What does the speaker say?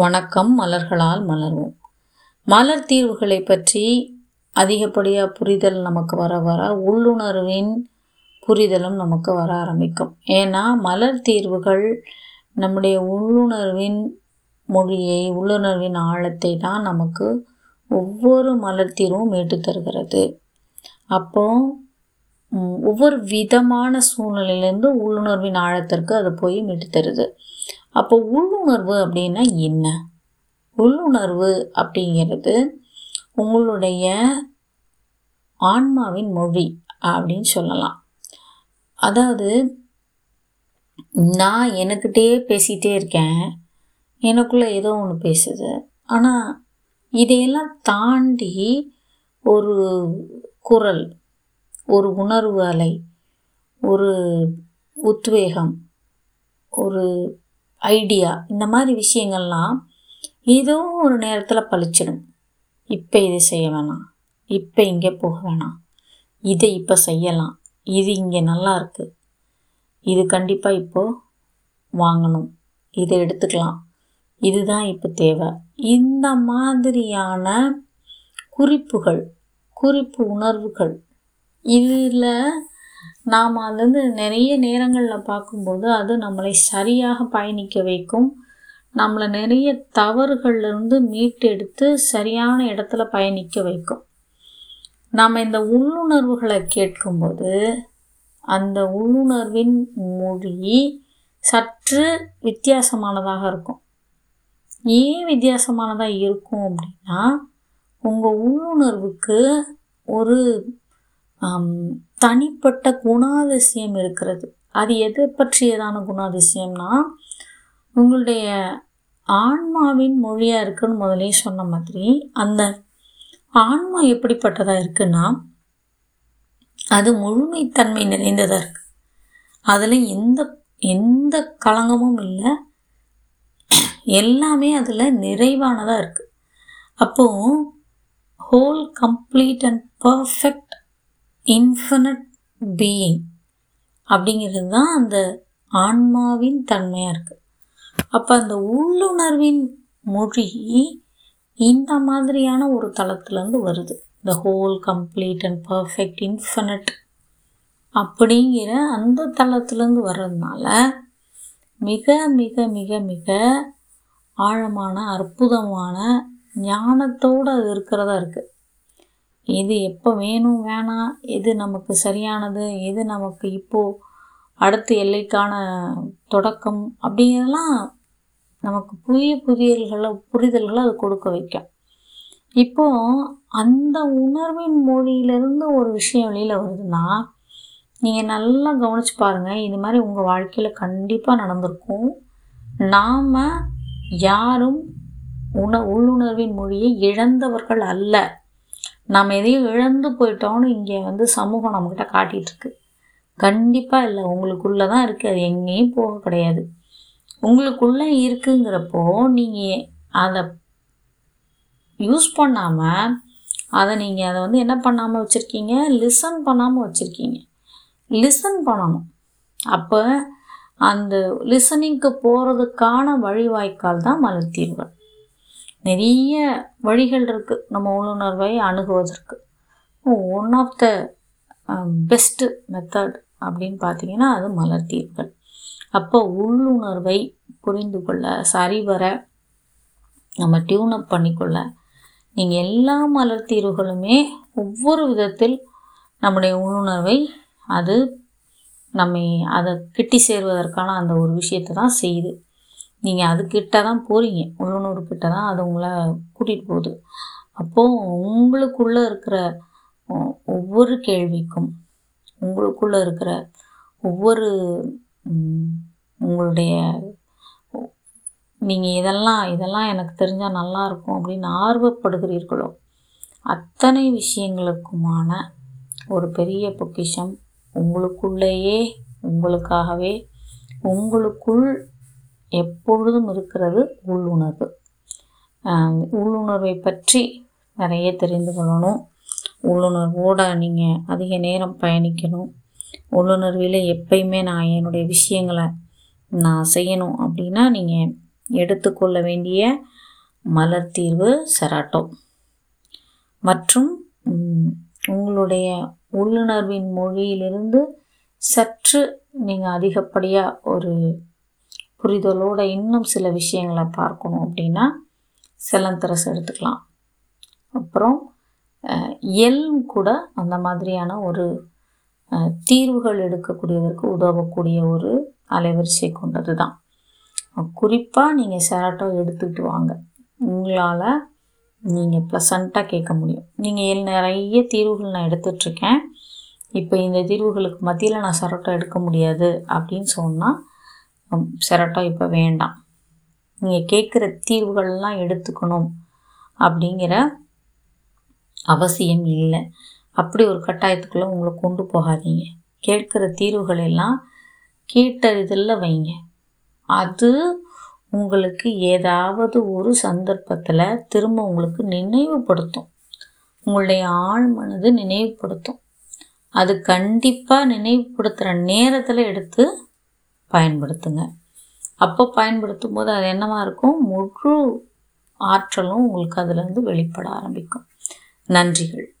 வணக்கம் மலர்களால் மலர்வோம். மலர் தீர்வுகளை பற்றி அதிகப்படியாக புரிதல் நமக்கு வர வர உள்ளுணர்வின் புரிதலும் நமக்கு வர ஆரம்பிக்கும். ஏன்னா மலர் தீர்வுகள் நம்முடைய உள்ளுணர்வின் மொழியை உள்ளுணர்வின் ஆழத்தை தான் நமக்கு ஒவ்வொரு மலர் தீர்வும் மீட்டு தருகிறது. அப்போ ஒவ்வொரு விதமான சூழ்நிலையிலேருந்து உள்ளுணர்வின் ஆழத்திற்கு அது போய் மீட்டு தருது. அப்போ உள்ளுணர்வு அப்படின்னா என்ன? உள்ளுணர்வு அப்படிங்கிறது உங்களுடைய ஆன்மாவின் மொழி அப்படின்னு சொல்லலாம். அதாவது நான் எனக்கிட்டே பேசிகிட்டே இருக்கேன் எனக்குள்ளே ஏதோ ஒன்று பேசுது. ஆனால் இதையெல்லாம் தாண்டி ஒரு குரல் ஒரு உணர்வு அலை ஒரு உத்வேகம் ஒரு ஐடியா இந்த மாதிரி விஷயங்கள்லாம் ஏதோ ஒரு நேரத்தில் பளிச்சிடும். இப்போ இதை செய்ய வேணாம். இப்போ இங்கே போக வேணாம். இதை இப்போ செய்யலாம். இது இங்கே நல்லா இருக்குது இது கண்டிப்பாக இப்போது வாங்கணும். இதை எடுத்துக்கலாம். இதுதான் இப்போ தேவை. இந்த மாதிரியான குறிப்புகள் குறிப்பு உணர்வுகள் இதில் நாம் அதுலேருந்து நிறைய நேரங்களில் பார்க்கும்போது அது நம்மளை சரியாக பயணிக்க வைக்கும். நம்மளை நிறைய தவறுகள்லேருந்து மீட்டெடுத்து சரியான இடத்துல பயணிக்க வைக்கும். நாம் இந்த உள்ளுணர்வுகளை கேட்கும்போது அந்த உள்ளுணர்வின் மொழி சற்று வித்தியாசமானதாக இருக்கும். ஏன் வித்தியாசமானதாக இருக்கும் அப்படின்னா உங்கள் உள்ளுணர்வுக்கு ஒரு தனிப்பட்ட குணாதிசயம் இருக்கிறது. அது எதை பற்றியதான குணாதிசயம்னா உங்களுடைய ஆன்மாவின் மொழியாக இருக்குன்னு முதலே சொன்ன மாதிரி அந்த ஆன்மா எப்படிப்பட்டதாக இருக்குன்னா அது முழுமைத்தன்மை நிறைந்ததாக இருக்கு. அதில் எந்த எந்த களங்கமும் இல்லை. எல்லாமே அதில் நிறைவானதாக இருக்குது அப்போது whole complete and perfect infinite being அப்படிங்கிறது தான் அந்த ஆன்மாவின் தன்மையாக இருக்குது அப்போ அந்த உள்ளுணர்வின் மொழி இந்த மாதிரியான ஒரு தளத்துலேருந்து வருது. The whole complete and perfect infinite அப்படிங்கிற அந்த தளத்துலேருந்து வர்றதுனால மிக மிக மிக மிக ஆழமான அற்புதமான ஞானத்தோடு அது இருக்கிறதா இருக்குது எது எப்போ வேணும் வேணாம் எது நமக்கு சரியானது எது நமக்கு இப்போது அடுத்த எல்லைக்கான தொடக்கம் அப்படிங்கிறதெல்லாம் நமக்கு புதிய புரியல்களை புரிதல்களை அது கொடுக்க வைக்கும். இப்போ அந்த உணர்வின் மொழியிலிருந்து ஒரு விஷயம் வெளியில் வருதுன்னா நீங்கள் நல்லா கவனித்து பாருங்கள் இது மாதிரி உங்கள் வாழ்க்கையில் கண்டிப்பாக நடந்திருக்கும். நாம் யாரும் உண உள்ளுணர்வின் மொழியை இழந்தவர்கள் அல்ல. நம்ம எதையும் இழந்து போயிட்டோம்னு இங்கே வந்து சமூகம் நம்மக்கிட்ட காட்டிகிட்ருக்கு. கண்டிப்பாக இல்லை. உங்களுக்குள்ளே தான் இருக்குது அது எங்கேயும் போக கிடையாது. உங்களுக்குள்ளே இருக்குங்கிறப்போ நீங்கள் அதை யூஸ் பண்ணாமல் அதை நீங்கள் அதை வந்து என்ன பண்ணாமல் வச்சுருக்கீங்க? லிசன் பண்ணாமல் வச்சுருக்கீங்க. லிசன் பண்ணணும். அப்போ அந்த லிசனிங்க்கு போகிறதுக்கான வழிவாய்க்கால் தான் மலர் தீர்வுகள் நிறைய வழிகள் இருக்குது நம்ம உள்ளுணர்வை அணுகுவதற்கு. One of the best method அப்படின்னு பார்த்தீங்கன்னா அது மலர் தீர்கள் அப்போ உள்ளுணர்வை புரிந்து கொள்ள சரிவர நம்ம டியூனப் பண்ணிக்கொள்ள நீங்கள் எல்லா மலர் தீர்வுகளுமே ஒவ்வொரு விதத்தில் நம்முடைய உள்ளுணர்வை அது நம்மை அதை கிட்டி சேர்வதற்கான அந்த ஒரு விஷயத்தை தான் செய்யுது. நீங்கள் அதுக்கிட்ட தான் போகிறீங்க உள்ளுணர்வு கிட்ட தான் அது உங்களை கூட்டிகிட்டு போகுது. அப்போது உங்களுக்குள்ளே இருக்கிற ஒவ்வொரு கேள்விக்கும் உங்களுக்குள்ளே இருக்கிற ஒவ்வொரு உங்களுடைய நீங்கள் இதெல்லாம் இதெல்லாம் எனக்கு தெரிஞ்சால் நல்லா இருக்கும் அப்படின்னு ஆர்வப்படுகிறீர்களோ அத்தனை விஷயங்களுக்குமான ஒரு பெரிய பொக்கிஷம் உங்களுக்குள்ளேயே உங்களுக்காகவே உங்களுக்குள் எப்பொழுதும் இருக்கிறது உள்ளுணர்வு. உள்ளுணர்வை பற்றி நிறைய தெரிந்து கொள்ளணும். உள்ளுணர்வோட நீங்கள் அதிக நேரம் பயணிக்கணும். உள்ளுணர்வில் எப்பயுமே நான் என்னுடைய விஷயங்களை நான் செய்யணும் அப்படின்னா நீங்கள் எடுத்துக்கொள்ள வேண்டிய மலர் தீர்வு செராட்டோ. மற்றும் உங்களுடைய உள்ளுணர்வின் மொழியிலிருந்து சற்று நீங்கள் அதிகப்படியாக ஒரு புரிதலோடு இன்னும் சில விஷயங்களை பார்க்கணும் அப்படின்னா செலந்தரஸ் எடுத்துக்கலாம். அப்புறம் எல் எல்ம் கூட அந்த மாதிரியான ஒரு தீர்வுகள் எடுக்கக்கூடியதற்கு உதவக்கூடிய ஒரு அலைவரிசை கொண்டது தான் குறிப்பாக நீங்கள் செராட்டோ எடுத்துக்கிட்டு வாங்க. உங்களால் நீங்கள் ப்ளசண்ட்டாக கேட்க முடியும். நீங்கள் எல் நிறைய தீர்வுகள் நான் எடுத்துட்ருக்கேன் இப்போ இந்த தீர்வுகளுக்கு மத்தியில் நான் சரோட்டோ எடுக்க முடியாது அப்படின்னு சொன்னால் செரட்டோ இப்போ வேண்டாம். நீங்கள் கேட்குற தீர்வுகள்லாம் எடுத்துக்கணும் அப்படிங்கிற அவசியம் இல்லை. அப்படி ஒரு கட்டாயத்துக்குள்ளே உங்களை கொண்டு போகாதீங்க. கேட்குற தீர்வுகள் எல்லாம் கேட்ட இதில் வைங்க. அது உங்களுக்கு ஏதாவது ஒரு சந்தர்ப்பத்தில் திரும்ப உங்களுக்கு நினைவுபடுத்தும். உங்களுடைய ஆழ் மனது நினைவுபடுத்தும். அது கண்டிப்பாக நினைவுபடுத்துகிற நேரத்தில் எடுத்து பயன்படுத்துங்க. அப்போ பயன்படுத்தும் போது அது என்னவாக இருக்கும்? முழு ஆற்றலும் உங்களுக்கு அதுலேருந்து வெளிப்பட ஆரம்பிக்கும். நன்றிகள்.